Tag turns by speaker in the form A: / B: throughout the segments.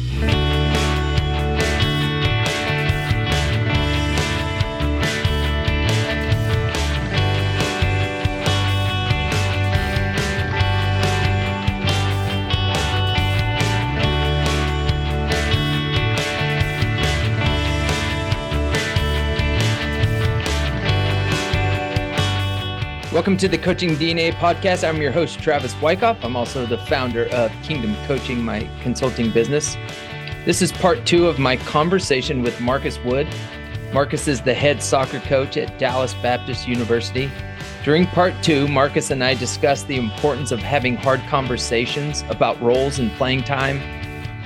A: Bye. Welcome to the Coaching DNA podcast. I'm your host, Travis Wyckoff. I'm also the founder of Kingdom Coaching, my consulting business. This is part two of my conversation with Marcus Wood. Marcus is the head soccer coach at Dallas Baptist University. During part two, Marcus and I discussed the importance of having hard conversations about roles and playing time,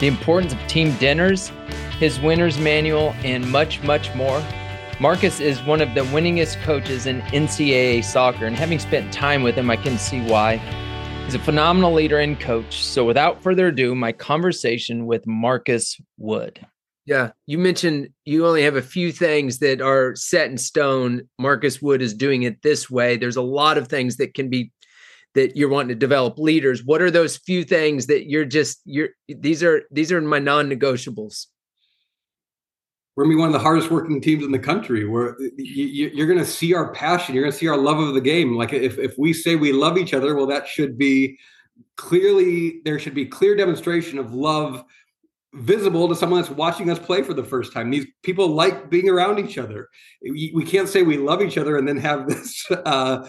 A: the importance of team dinners, his winner's manual, and much, much more. Marcus is one of the winningest coaches in NCAA soccer, and having spent time with him, I can see why. He's a phenomenal leader and coach. So, without further ado, my conversation with Marcus Wood. Yeah, you mentioned you only have a few things that are set in stone. Marcus Wood is doing it this way. There's a lot of things that can be that you're wanting to develop leaders. What are those few things that you're just you're these are these are my non-negotiables?
B: We're gonna be one of the hardest working teams in the country. Where you, are gonna see our passion, you're gonna see our love of the game. Like if if we say we love each other, well, that should be clearly there should be clear demonstration of love visible to someone that's watching us play for the first time. These people like being around each other. We can't say we love each other and then have this. Uh,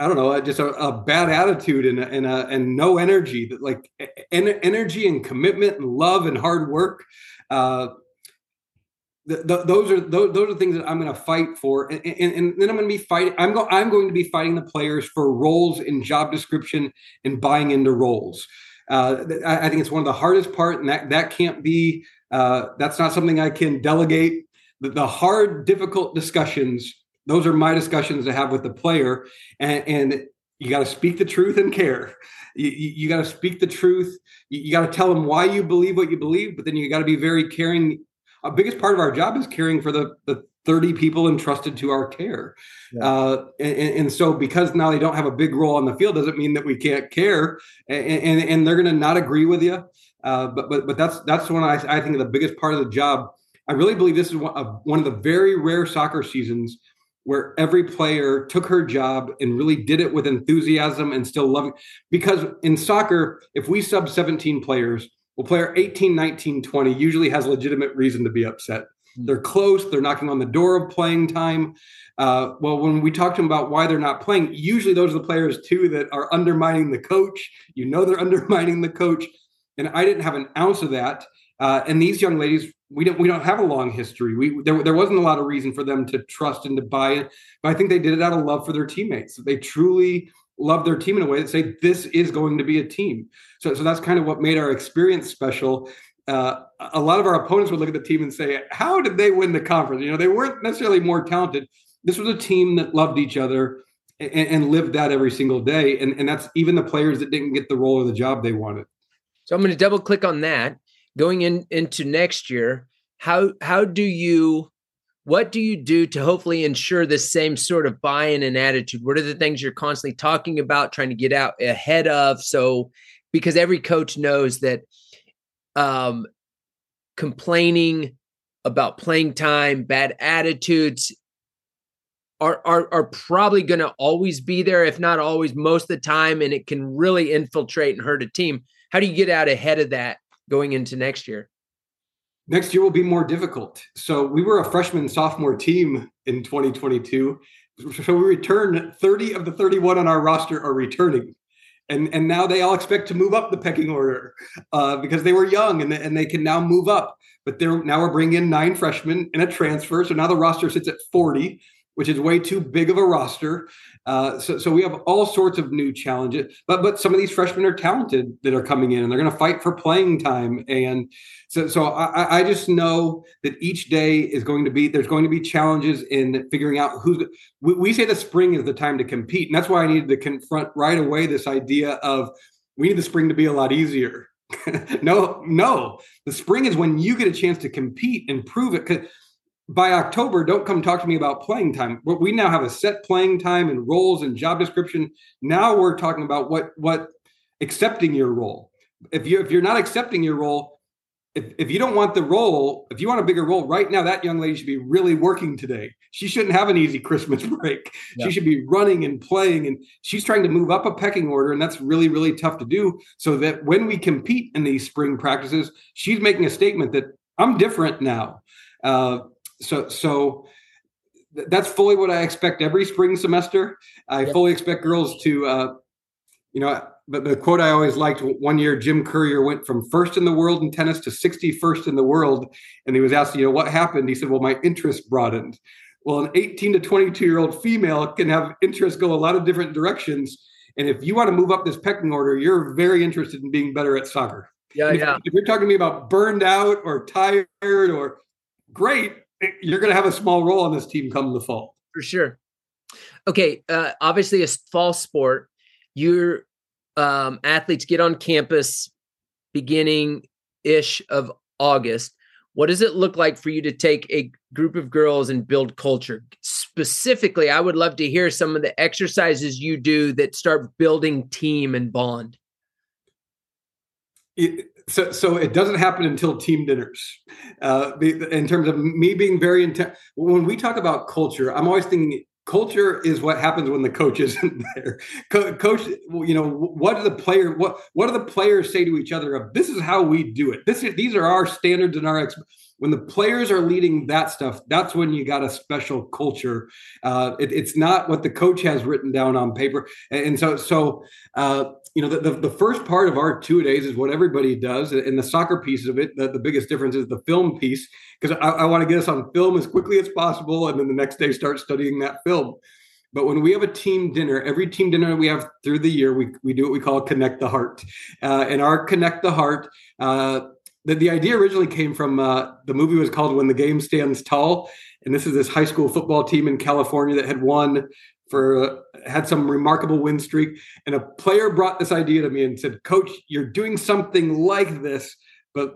B: I don't know, just a, a bad attitude and and uh, and no energy. That like en- energy and commitment and love and hard work. Uh, the, those are those, those are things that I'm going to fight for, and, and, and then I'm going to be fighting. I'm going I'm going to be fighting the players for roles in job description and buying into roles. Uh, I, I, think it's one of the hardest part, and that that can't be. Uh, that's not something I can delegate. The, the, hard, difficult discussions. Those are my discussions to have with the player, and, and you got to speak the truth and care. You, you, you got to speak the truth. You, you got to tell them why you believe what you believe, but then you got to be very caring a biggest part of our job is caring for the the 30 people entrusted to our care. Yeah. Uh, and, and, so because now they don't have a big role on the field doesn't mean that we can't care and, and, and they're going to not agree with you. Uh, but, but, but that's, that's one I, I think the biggest part of the job. I really believe this is one of, one of the very rare soccer seasons where every player took her job and really did it with enthusiasm and still loving because in soccer, if we sub 17 players, well, player 18, 19, 20 usually has legitimate reason to be upset. Hmm. They're close, they're knocking on the door of playing time. Uh, well, when we talk to them about why they're not playing, usually those are the players too that are undermining the coach. You know, they're undermining the coach. And I didn't have an ounce of that. Uh, and these young ladies, we don't we don't have a long history. We there, there wasn't a lot of reason for them to trust and to buy it, but I think they did it out of love for their teammates. They truly love their team in a way that say this is going to be a team. So, so that's kind of what made our experience special. Uh, a lot of our opponents would look at the team and say, "How did they win the conference?" You know, they weren't necessarily more talented. This was a team that loved each other and, and lived that every single day. And, and that's even the players that didn't get the role or the job they wanted.
A: So I'm going to double click on that. Going in into next year, how how do you what do you do to hopefully ensure the same sort of buy-in and attitude? What are the things you're constantly talking about trying to get out ahead of? So because every coach knows that um complaining about playing time bad attitudes are are, are probably going to always be there if not always most of the time and it can really infiltrate and hurt a team. How do you get out ahead of that going into next year
B: Next year will be more difficult. So we were a freshman sophomore team in 2022. So we returned 30 of the 31 on our roster are returning. And, and now they all expect to move up the pecking order uh, because they were young and, and they can now move up. But they're now we're bringing in nine freshmen and a transfer. So now the roster sits at 40 which is way too big of a roster. Uh, so, so we have all sorts of new challenges. But but some of these freshmen are talented that are coming in, and they're going to fight for playing time. And so so I, I just know that each day is going to be there's going to be challenges in figuring out who's. We, we say the spring is the time to compete, and that's why I needed to confront right away this idea of we need the spring to be a lot easier. no, no. The spring is when you get a chance to compete and prove it. By October, don't come talk to me about playing time. We now have a set playing time and roles and job description. Now we're talking about what what accepting your role. If you if you're not accepting your role, if, if you don't want the role, if you want a bigger role right now, that young lady should be really working today. She shouldn't have an easy Christmas break. Yeah. She should be running and playing. And she's trying to move up a pecking order. And that's really, really tough to do. So that when we compete in these spring practices, she's making a statement that I'm different now. Uh, so, so that's fully what I expect every spring semester. I fully expect girls to, uh, you know, but the quote I always liked one year, Jim Courier went from first in the world in tennis to 61st in the world. And he was asked, you know, what happened? He said, well, my interest broadened. Well, an 18 to 22 year old female can have interest go a lot of different directions. And if you want to move up this pecking order, you're very interested in being better at soccer.
A: Yeah,
B: if,
A: yeah.
B: If you're talking to me about burned out or tired or great, you're going to have a small role on this team come the fall.
A: For sure. Okay. Uh, obviously, a fall sport. You're um, athletes get on campus beginning ish of August. What does it look like for you to take a group of girls and build culture? Specifically, I would love to hear some of the exercises you do that start building team and bond.
B: It, so, so it doesn't happen until team dinners. Uh, in terms of me being very intense, when we talk about culture, I'm always thinking culture is what happens when the coach isn't there. Co- coach you know what do the player what what do the players say to each other of this is how we do it. This is these are our standards and our ex- when the players are leading that stuff that's when you got a special culture. Uh, it, it's not what the coach has written down on paper. And so so uh, you know, the, the, the, first part of our two days is what everybody does. And the soccer piece of it, the, the biggest difference is the film piece, because I, I want to get us on film as quickly as possible. And then the next day start studying that film. But when we have a team dinner, every team dinner we have through the year, we, we do what we call Connect the Heart. Uh, and our Connect the Heart, uh, the, the idea originally came from uh, the movie was called When the Game Stands Tall. And this is this high school football team in California that had won for had some remarkable win streak. And a player brought this idea to me and said coach you're doing something like this but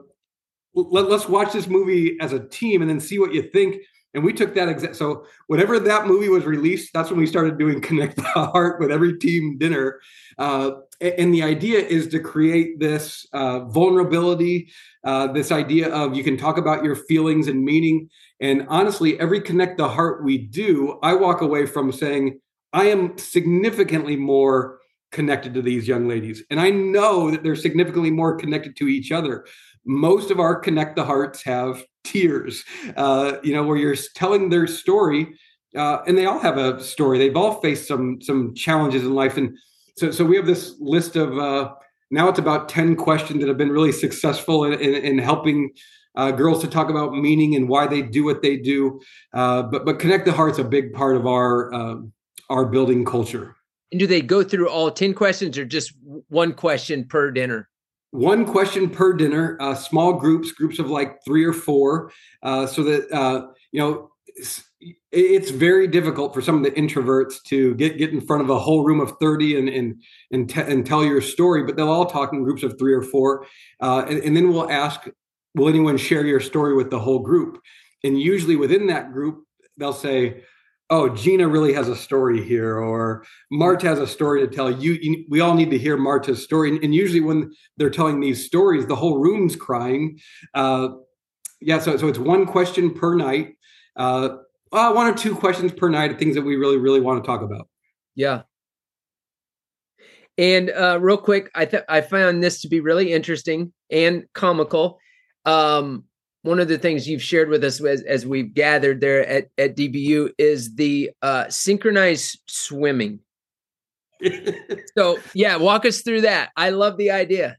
B: let, us watch this movie as a team and then see what you think. And we took that exact so whenever that movie was released that's when we started doing connect the heart with every team dinner. Uh, and the idea is to create this uh, vulnerability uh, this idea of you can talk about your feelings and meaning. And honestly, every connect the heart we do, I walk away from saying, I am significantly more connected to these young ladies. And I know that they're significantly more connected to each other. Most of our connect the hearts have tears, uh, you know, where you're telling their story. Uh, and they all have a story. They've all faced some some challenges in life, and so so we have this list of uh, now it's about ten questions that have been really successful in, in, in helping uh, girls to talk about meaning and why they do what they do. Uh, but but connect the heart's a big part of our uh, our building culture.
A: And do they go through all ten questions or just one question per dinner?
B: One question per dinner. Uh, small groups, groups of like three or four, uh, so that uh, you know. It's, it's very difficult for some of the introverts to get get in front of a whole room of 30 and and and, te- and tell your story but they'll all talk in groups of three or four uh, and, and, then we'll ask will anyone share your story with the whole group? And usually within that group, they'll say, oh, Gina really has a story here, or Marta has a story to tell. You, you we all need to hear Marta's story. And, and, usually when they're telling these stories, the whole room's crying. Uh, yeah, so so it's one question per night. Uh, uh, one or two questions per night of things that we really, really want to talk about.
A: Yeah. And uh, real quick, I th- I found this to be really interesting and comical um, one of the things you've shared with us as, as we've gathered there at, at DBU is the uh, synchronized swimming. so, yeah, walk us through that. I love the idea.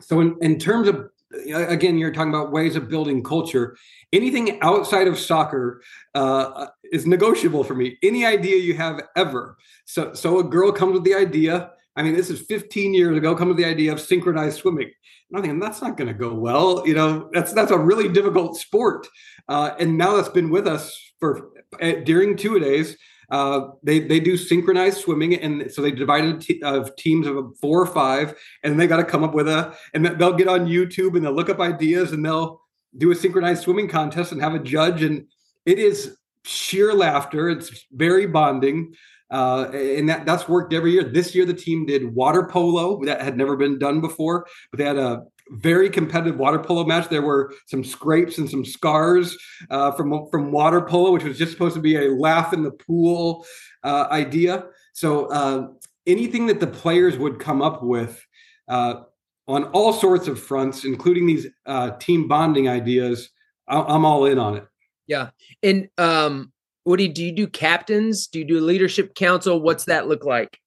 B: So, in, in terms of, again, you're talking about ways of building culture. Anything outside of soccer uh, is negotiable for me. Any idea you have ever. So, so a girl comes with the idea. I mean, this is 15 years ago. Comes with the idea of synchronized swimming. I'm thinking that's not going to go well. You know, that's that's a really difficult sport. Uh, and now that's been with us for uh, during two days. Uh, they they do synchronized swimming, and so they divided t- of teams of four or five, and they got to come up with a. And they'll get on YouTube and they'll look up ideas, and they'll do a synchronized swimming contest and have a judge, and it is sheer laughter. It's very bonding. Uh, and that, that's worked every year. This year, the team did water polo that had never been done before, but they had a very competitive water polo match. There were some scrapes and some scars uh, from from water polo, which was just supposed to be a laugh in the pool uh, idea. So uh, anything that the players would come up with uh, on all sorts of fronts, including these uh, team bonding ideas, I- am all in on it.
A: Yeah, and um, Woody, do you do captains? Do you do leadership council? What's that look like?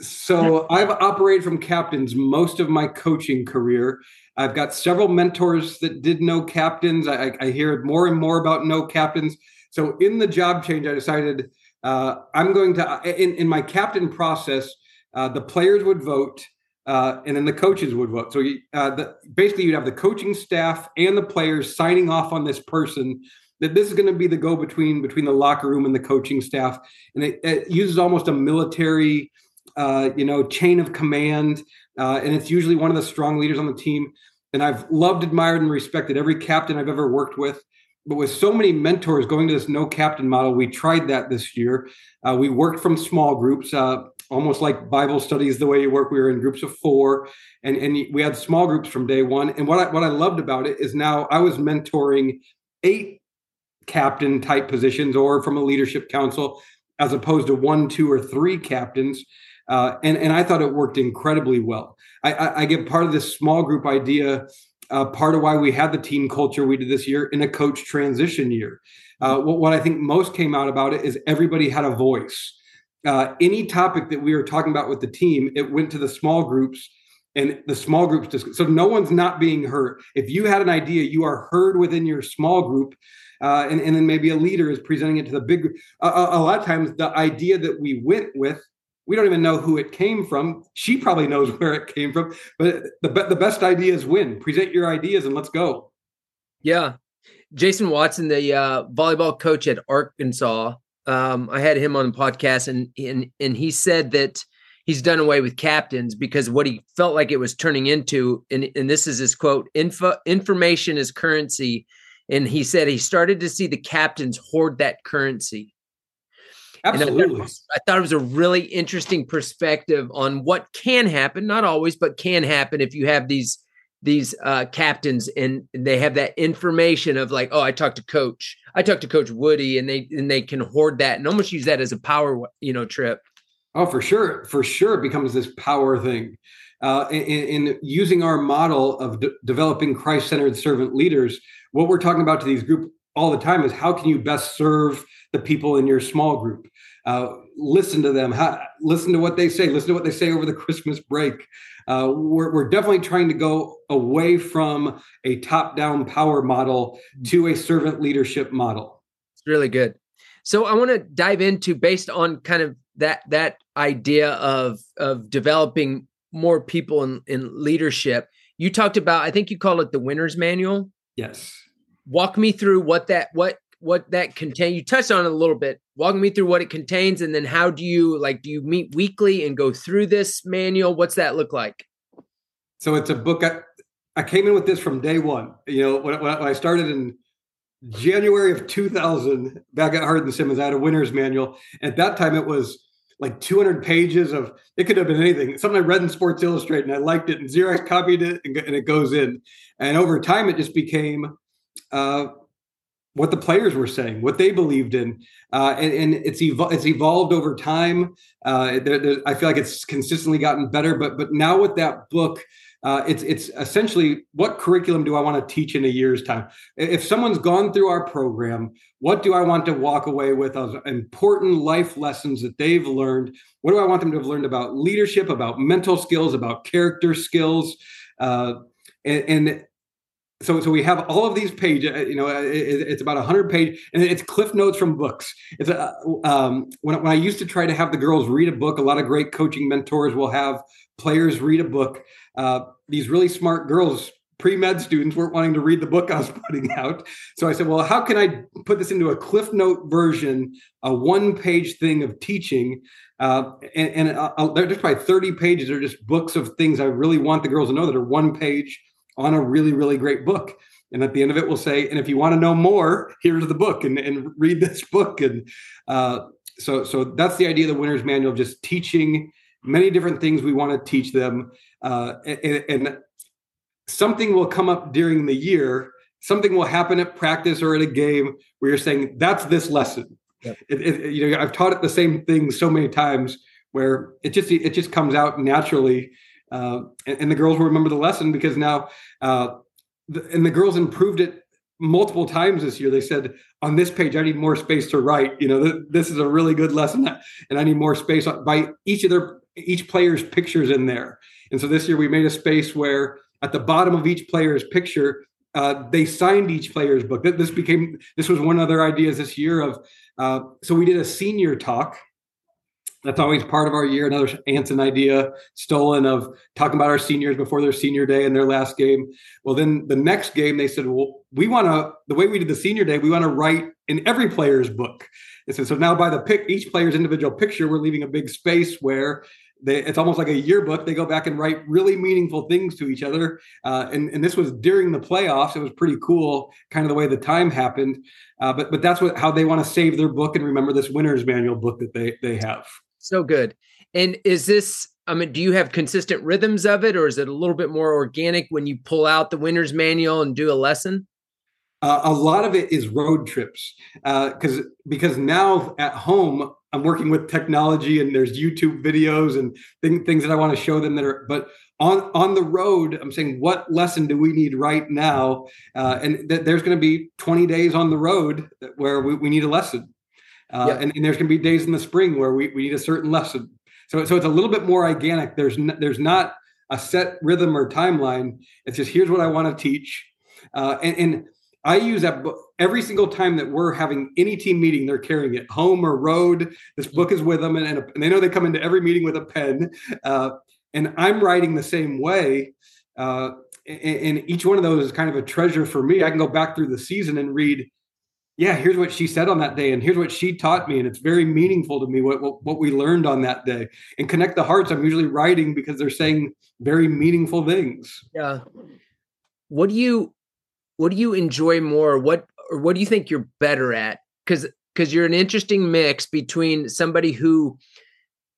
B: So I've operated from captains most of my coaching career. I've got several mentors that did no captains. I, I hear more and more about no captains. So in the job change, I decided uh, I'm going to in, in my captain process. Uh, the players would vote, uh, and then the coaches would vote. So you, uh, the, basically, you'd have the coaching staff and the players signing off on this person that this is going to be the go between between the locker room and the coaching staff, and it, it uses almost a military uh, you know, chain of command, uh, and it's usually one of the strong leaders on the team. And I've loved, admired, and respected every captain I've ever worked with. But with so many mentors going to this no captain model, we tried that this year. Uh, we worked from small groups, uh, almost like Bible studies, the way you work. We were in groups of four, and, and we had small groups from day one. And what I, what I loved about it is now I was mentoring eight captain type positions or from a leadership council as opposed to one, two, or three captains. Uh, and, and I thought it worked incredibly well. I, I, I get part of this small group idea, uh, part of why we had the team culture we did this year in a coach transition year. Uh, what, what I think most came out about it is everybody had a voice. Uh, any topic that we were talking about with the team, it went to the small groups and the small groups just so no one's not being heard if you had an idea you are heard within your small group uh, and, and then maybe a leader is presenting it to the big a lot of times the idea that we went with we don't even know who it came from. She probably knows where it came from, but the the best ideas win. Present your ideas and let's go.
A: Yeah, Jason Watson, the uh, volleyball coach at Arkansas, um, I had him on the podcast, and and and he said that he's done away with captains because what he felt like it was turning into, and, and this is his quote: "Info information is currency," and he said he started to see the captains hoard that currency.
B: Absolutely.
A: I thought, I thought, it was a really interesting perspective on what can happen, not always, but can happen if you have these these uh, captains and they have that information of like, oh, I talked to coach, I talked to Coach Woody, and they and they can hoard that and almost use that as a power, you know, trip.
B: Oh, for sure, for sure, it becomes this power thing. Uh, in, in, using our model of de- developing Christ-centered servant leaders, what we're talking about to these group all the time is how can you best serve the people in your small group. Uh, listen to them. listen to what they say. Listen to what they say over the Christmas break. Uh, we're, we're definitely trying to go away from a top-down power model to a servant leadership model.
A: It's really good. So I want to dive into based on kind of that that idea of of developing more people in, in leadership. You talked about, I think you call it the winner's manual.
B: Yes.
A: Walk me through what that what what that contain. You touched on it a little bit. Walk me through what it contains, and then how do you like? Do you meet weekly and go through this manual? What's that look like?
B: So it's a book. I, I came in with this from day one. You know, when, when I started in January of 2000 back at Hardin Simmons, I had a winner's manual. At that time, it was like 200 pages of it could have been anything. Something I read in Sports Illustrated and I liked it, and Xerox copied it, and, and it goes in. And over time, it just became uh, what the players were saying, what they believed in, uh, and, and, it's evol- it's evolved over time. Uh, there, I feel like it's consistently gotten better, but but now with that book, uh, it's it's essentially what curriculum do I want to teach in a year's time? If someone's gone through our program, what do I want to walk away with as important life lessons that they've learned? What do I want them to have learned about leadership, about mental skills, about character skills? Uh, and, and so so we have all of these pages you know it, it's about 100 page and it's cliff notes from books. It's a, um, when, when i used to try to have the girls read a book a lot of great coaching mentors will have players read a book. Uh, these really smart girls pre-med students weren't wanting to read the book i was putting out. So i said well how can i put this into a cliff note version a one page thing of teaching? Uh, and, and uh, there's probably 30 pages are just books of things i really want the girls to know that are one page on a really, really great book. And at the end of it, we'll say, and if you want to know more, here's the book and, and read this book. And uh, so, so that's the idea of the winner's manual, just teaching many different things we want to teach them. Uh, and, and something will come up during the year something will happen at practice or at a game where you're saying that's this lesson yep. it, it, you know i've taught it the same thing so many times where it just it just comes out naturally uh, and, and, the girls will remember the lesson because now uh, the, and the girls improved it multiple times this year they said on this page i need more space to write you know th- this is a really good lesson and i need more space by each of their each player's pictures in there and so this year we made a space where at the bottom of each player's picture uh, they signed each player's book. That this became this was one of their ideas this year of uh, so we did a senior talk. That's always part of our year. Another Anson idea stolen of talking about our seniors before their senior day and their last game. Well, then the next game they said, well, we want to the way we did the senior day, we want to write in every player's book. And so, so now by the pick each player's individual picture, we're leaving a big space where they, it's almost like a yearbook. They go back and write really meaningful things to each other. Uh, and, and this was during the playoffs. It was pretty cool, kind of the way the time happened. Uh, but but that's what how they want to save their book and remember this winner's manual book that they they have.
A: So good. And is this? I mean, do you have consistent rhythms of it, or is it a little bit more organic when you pull out the winner's manual and do a lesson?
B: Uh, a lot of it is road trips because uh, because now at home I'm working with technology and there's YouTube videos and thing, things that I want to show them that are but on on the road I'm saying what lesson do we need right now uh, and th- there's going to be 20 days on the road where we, we need a lesson uh, yeah. and, and, there's going to be days in the spring where we, we need a certain lesson so so it's a little bit more organic there's n- there's not a set rhythm or timeline it's just here's what I want to teach uh, and, and I use that book every single time that we're having any team meeting. They're carrying it home or road. This book is with them, and, and, they know they come into every meeting with a pen. Uh, and I'm writing the same way. Uh, and, and, each one of those is kind of a treasure for me. I can go back through the season and read. Yeah, here's what she said on that day, and here's what she taught me, and it's very meaningful to me what, what what we learned on that day. And connect the hearts. I'm usually writing because they're saying very meaningful things.
A: Yeah. What do you what do you enjoy more? What or what do you think you're better at? Because because you're an interesting mix between somebody who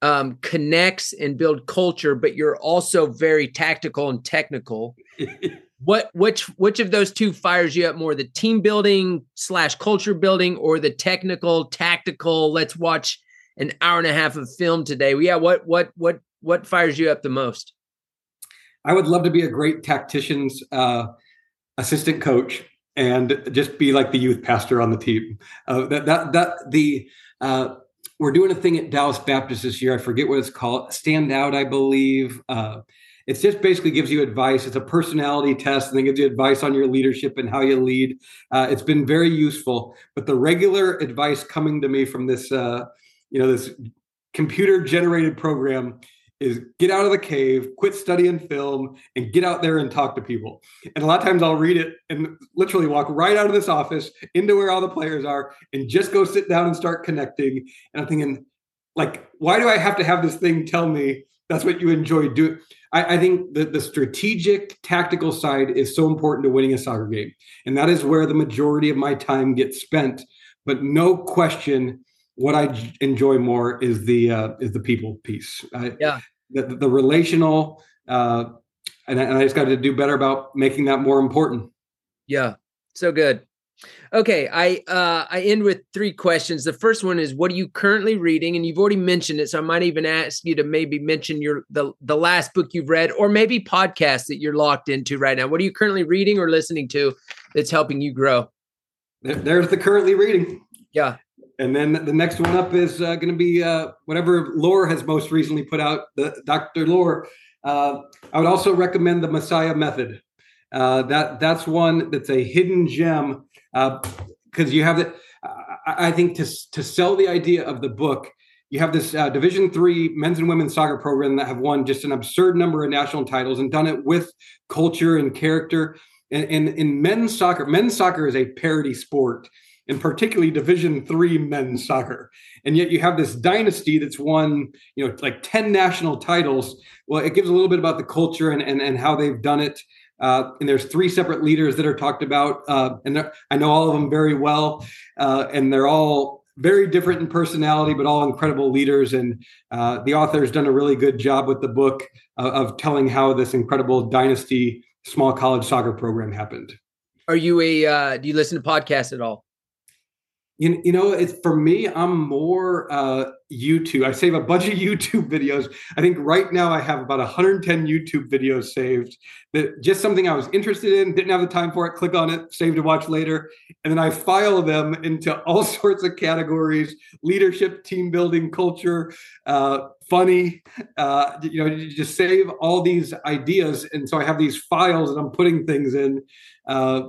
A: um, connects and build culture, but you're also very tactical and technical. what which which of those two fires you up more? The team building slash culture building, or the technical tactical? Let's watch an hour and a half of film today. Yeah, what what what what fires you up the most?
B: I would love to be a great tactician's uh, assistant coach and just be like the youth pastor on the team. Uh, that that that the uh, we're doing a thing at Dallas Baptist this year. I forget what it's called. Stand out, I believe. Uh, it just basically gives you advice. It's a personality test, and then gives you advice on your leadership and how you lead. Uh, it's been very useful. But the regular advice coming to me from this, uh, you know, this computer generated program is get out of the cave, quit studying film, and get out there and talk to people. And a lot of times I'll read it and literally walk right out of this office into where all the players are and just go sit down and start connecting. And I'm thinking, like, why do I have to have this thing tell me that's what you enjoy doing? I, I think that the strategic, tactical side is so important to winning a soccer game. And that is where the majority of my time gets spent. But no question, what I enjoy more is the uh, is the people piece. I, yeah, the, the relational, uh, and, and I just got to do better about making that more important.
A: Yeah, so good. Okay, I uh, I end with three questions. The first one is, what are you currently reading? And you've already mentioned it, so I might even ask you to maybe mention your the the last book you've read, or maybe podcast that you're locked into right now. What are you currently reading or listening to that's helping you grow?
B: There's the currently reading.
A: Yeah,
B: and then the next one up is uh, going to be uh, whatever Loehr has most recently put out, the Dr. Loehr. Uh, I would also recommend the Messiah Method. Uh, that that's one that's a hidden gem because uh, you have it. I think to to sell the idea of the book, you have this uh, Division three men's and women's soccer program that have won just an absurd number of national titles and done it with culture and character. And, in men's soccer, men's soccer is a parody sport and particularly division three men's soccer and yet you have this dynasty that's won you know like 10 national titles well it gives a little bit about the culture and and, and how they've done it uh, and there's three separate leaders that are talked about uh, and i know all of them very well uh, and they're all very different in personality but all incredible leaders and uh, the author has done a really good job with the book of telling how this incredible dynasty small college soccer program happened.
A: Are you a? Uh, do you listen to podcasts at all?
B: You, you know, it's for me, I'm more uh, YouTube. I save a bunch of YouTube videos. I think right now I have about 110 YouTube videos saved. That just something I was interested in, didn't have the time for it. Click on it, save to watch later, and then I file them into all sorts of categories: leadership, team building, culture, uh, funny. Uh, you know, you just save all these ideas, and so I have these files, and I'm putting things in. Uh,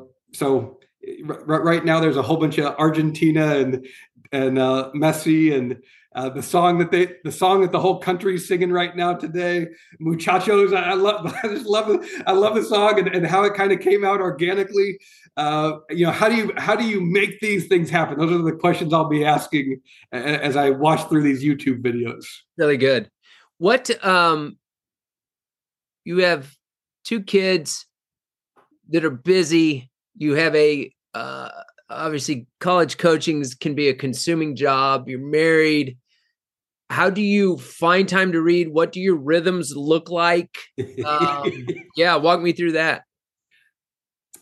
B: so right now there's a whole bunch of Argentina and and uh, Messi and uh, the song that they the song that the whole country's singing right now today, Muchachos. I, I love I just love I love the song and, and how it kind of came out organically. Uh, you know, how do you how do you make these things happen? Those are the questions I'll be asking as I watch through these YouTube videos.
A: Really good. What um you have two kids that are busy you have a uh, obviously college coaching can be a consuming job. You're married. How do you find time to read? What do your rhythms look like? Um, yeah, walk me through that.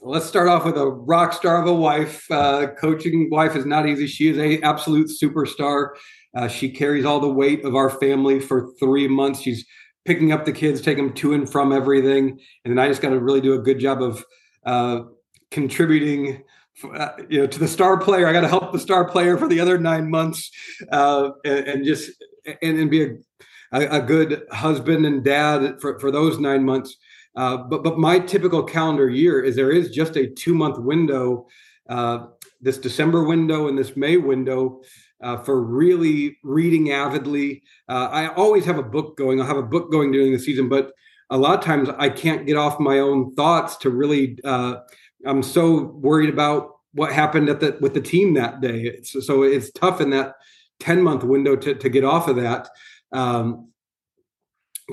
B: Let's start off with a rock star of a wife. Uh, coaching wife is not easy. She is a absolute superstar. Uh, she carries all the weight of our family for three months. She's picking up the kids, taking them to and from everything, and then I just got to really do a good job of uh, contributing uh, you know to the star player. I got to help the star player for the other nine months uh, and, and, just and, and be a, a, good husband and dad for, for those nine months. Uh, but but my typical calendar year is there is just a two month window uh, this december window and this may window uh, for really reading avidly. Uh, i always have a book going. I'll have a book going during the season but a lot of times i can't get off my own thoughts to really I'm so worried about what happened at the with the team that day. It's, so it's tough in that 10 month window to, to get off of that. Um,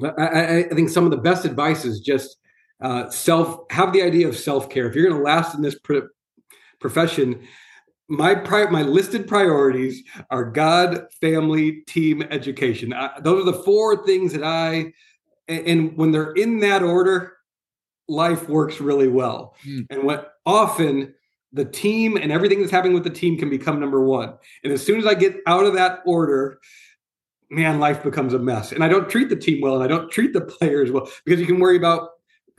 B: I, I, think some of the best advice is just uh, self have the idea of self care. If you're going to last in this profession, my pri- my listed priorities are God, family, team, education. I, those are the four things that I and when they're in that order, life works really well. Mm. And what often the team and everything that's happening with the team can become number one. And as soon as I get out of that order, man, life becomes a mess. And I don't treat the team well and I don't treat the players well because you can worry about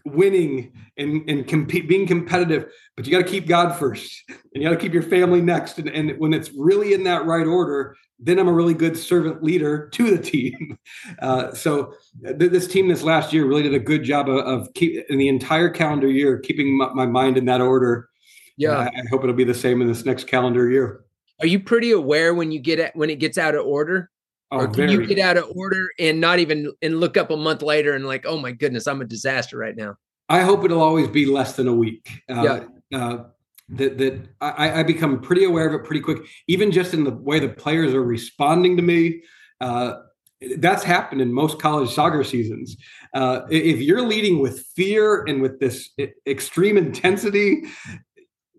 B: winning and, and compete, being competitive, but you got to keep God first and you got to keep your family next. And, and when it's really in that right order, then I'm a really good servant leader to the team. Uh, so th- this team this last year really did a good job of, of keep in the entire calendar year keeping my, my mind in that order. Yeah, I, I, hope it'll be the same in this next calendar year.
A: Are you pretty aware when you get it when it gets out of order? Oh, or can very. you get out of order and not even and look up a month later and like, oh my goodness, I'm a disaster right now?
B: I hope it'll always be less than a week. Uh, yeah. Uh, that that I, I become pretty aware of it pretty quick, even just in the way the players are responding to me. Uh, that's happened in most college soccer seasons. Uh, if you're leading with fear and with this extreme intensity,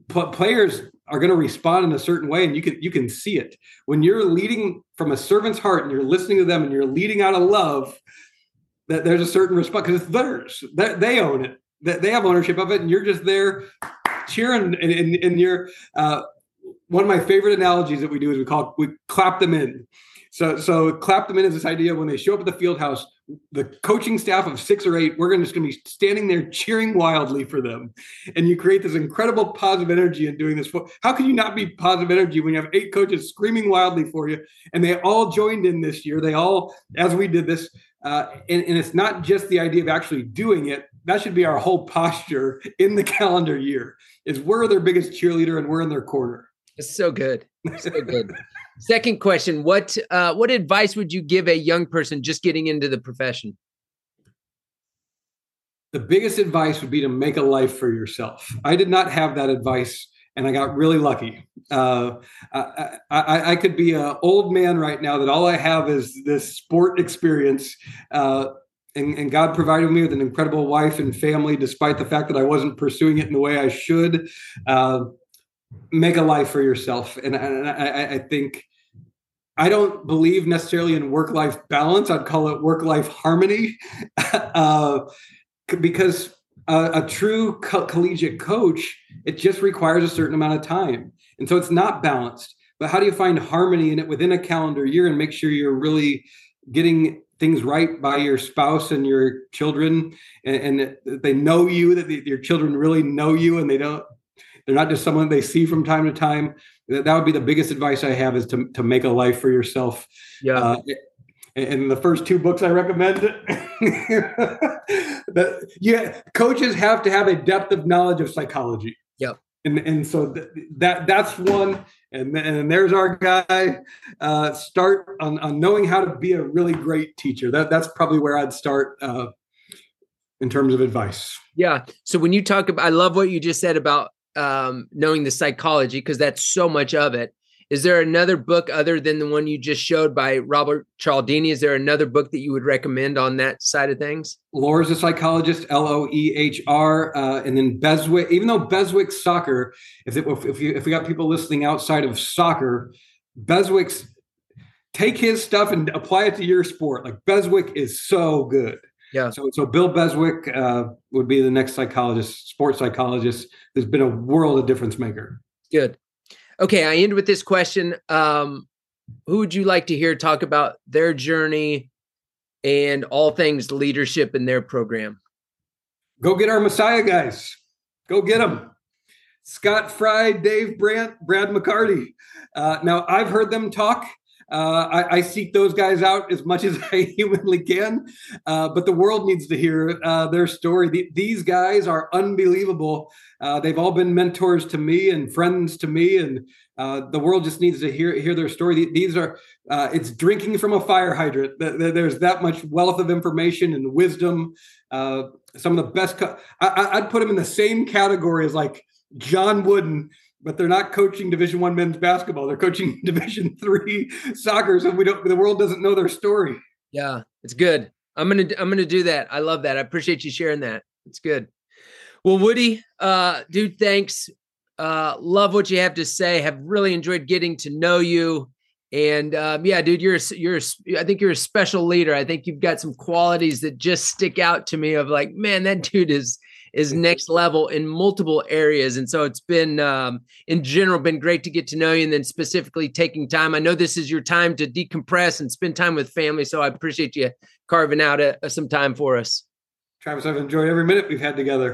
B: players are going to respond in a certain way, and you can you can see it when you're leading from a servant's heart and you're listening to them and you're leading out of love. That there's a certain response because it's theirs. That they own it. That they have ownership of it, and you're just there cheering and, and, and you're uh, one of my favorite analogies that we do is we call we clap them in. So so clap them in is this idea when they show up at the field house, the coaching staff of six or eight, we're just gonna be standing there cheering wildly for them. And you create this incredible positive energy in doing this. How can you not be positive energy when you have eight coaches screaming wildly for you? And they all joined in this year. They all, as we did this, uh, and, and it's not just the idea of actually doing it. That should be our whole posture in the calendar year is we're their biggest cheerleader and we're in their corner.
A: It's so good. So good. Second question: What uh, what advice would you give a young person just getting into the profession?
B: The biggest advice would be to make a life for yourself. I did not have that advice, and I got really lucky. Uh, I, I, I, could be an old man right now that all I have is this sport experience. Uh, and, and, God provided me with an incredible wife and family, despite the fact that I wasn't pursuing it in the way I should. Uh, make a life for yourself, and, and I, I, think I don't believe necessarily in work-life balance. I'd call it work-life harmony, uh, because a, a true co- collegiate coach, it just requires a certain amount of time. And so it's not balanced. But how do you find harmony in it within a calendar year and make sure you're really getting things right by your spouse and your children and, and they know you that the, your children really know you and they don't they're not just someone they see from time to time that, that would be the biggest advice i have is to, to make a life for yourself
A: yeah uh,
B: and the first two books I recommend, that yeah, coaches have to have a depth of knowledge of psychology.
A: Yep.
B: And and so th- that that's one. And and there's our guy. Uh, start on, on knowing how to be a really great teacher. That that's probably where I'd start uh, in terms of advice.
A: Yeah. So when you talk about, I love what you just said about um, knowing the psychology because that's so much of it. Is there another book other than the one you just showed by Robert Cialdini? Is there another book that you would recommend on that side of things?
B: Loehr's a psychologist, L O E H R, uh, and then Beswick. Even though Beswick's soccer, if it, if you, if we got people listening outside of soccer, Beswick's take his stuff and apply it to your sport. Like Beswick is so good.
A: Yeah.
B: So so Bill Beswick uh, would be the next psychologist, sports psychologist. There's been a world of difference maker.
A: Good. Okay, I end with this question. Um, who would you like to hear talk about their journey and all things leadership in their program?
B: Go get our Messiah guys. Go get them. Scott Frey, Dave Brandt, Brad McCarty. Uh, now, I've heard them talk. Uh, I, I, seek those guys out as much as I humanly can, uh, but the world needs to hear uh, their story. The, these guys are unbelievable. Uh, they've all been mentors to me and friends to me, and uh, the world just needs to hear hear their story. These are uh, it's drinking from a fire hydrant. There's that much wealth of information and wisdom. some of the best. Co- I, I'd put them in the same category as like John Wooden but they're not coaching division one men's basketball. They're coaching division three soccer so we don't the world doesn't know their story.
A: Yeah it's good. I'm gonna i'm gonna do that. I love that. I appreciate you sharing that. It's good. Well woody uh dude thanks. Uh love what you have to say. Have really enjoyed getting to know you. And um, yeah dude you're you're i think you're a special leader. I think you've got some qualities that just stick out to me of like man that dude is is next level in multiple areas. And so it's been, um, in general, been great to get to know you and then specifically taking time. I know this is your time to decompress and spend time with family. So I appreciate you carving out a, uh, a, some time for us.
B: Travis, I've enjoyed every minute we've had together.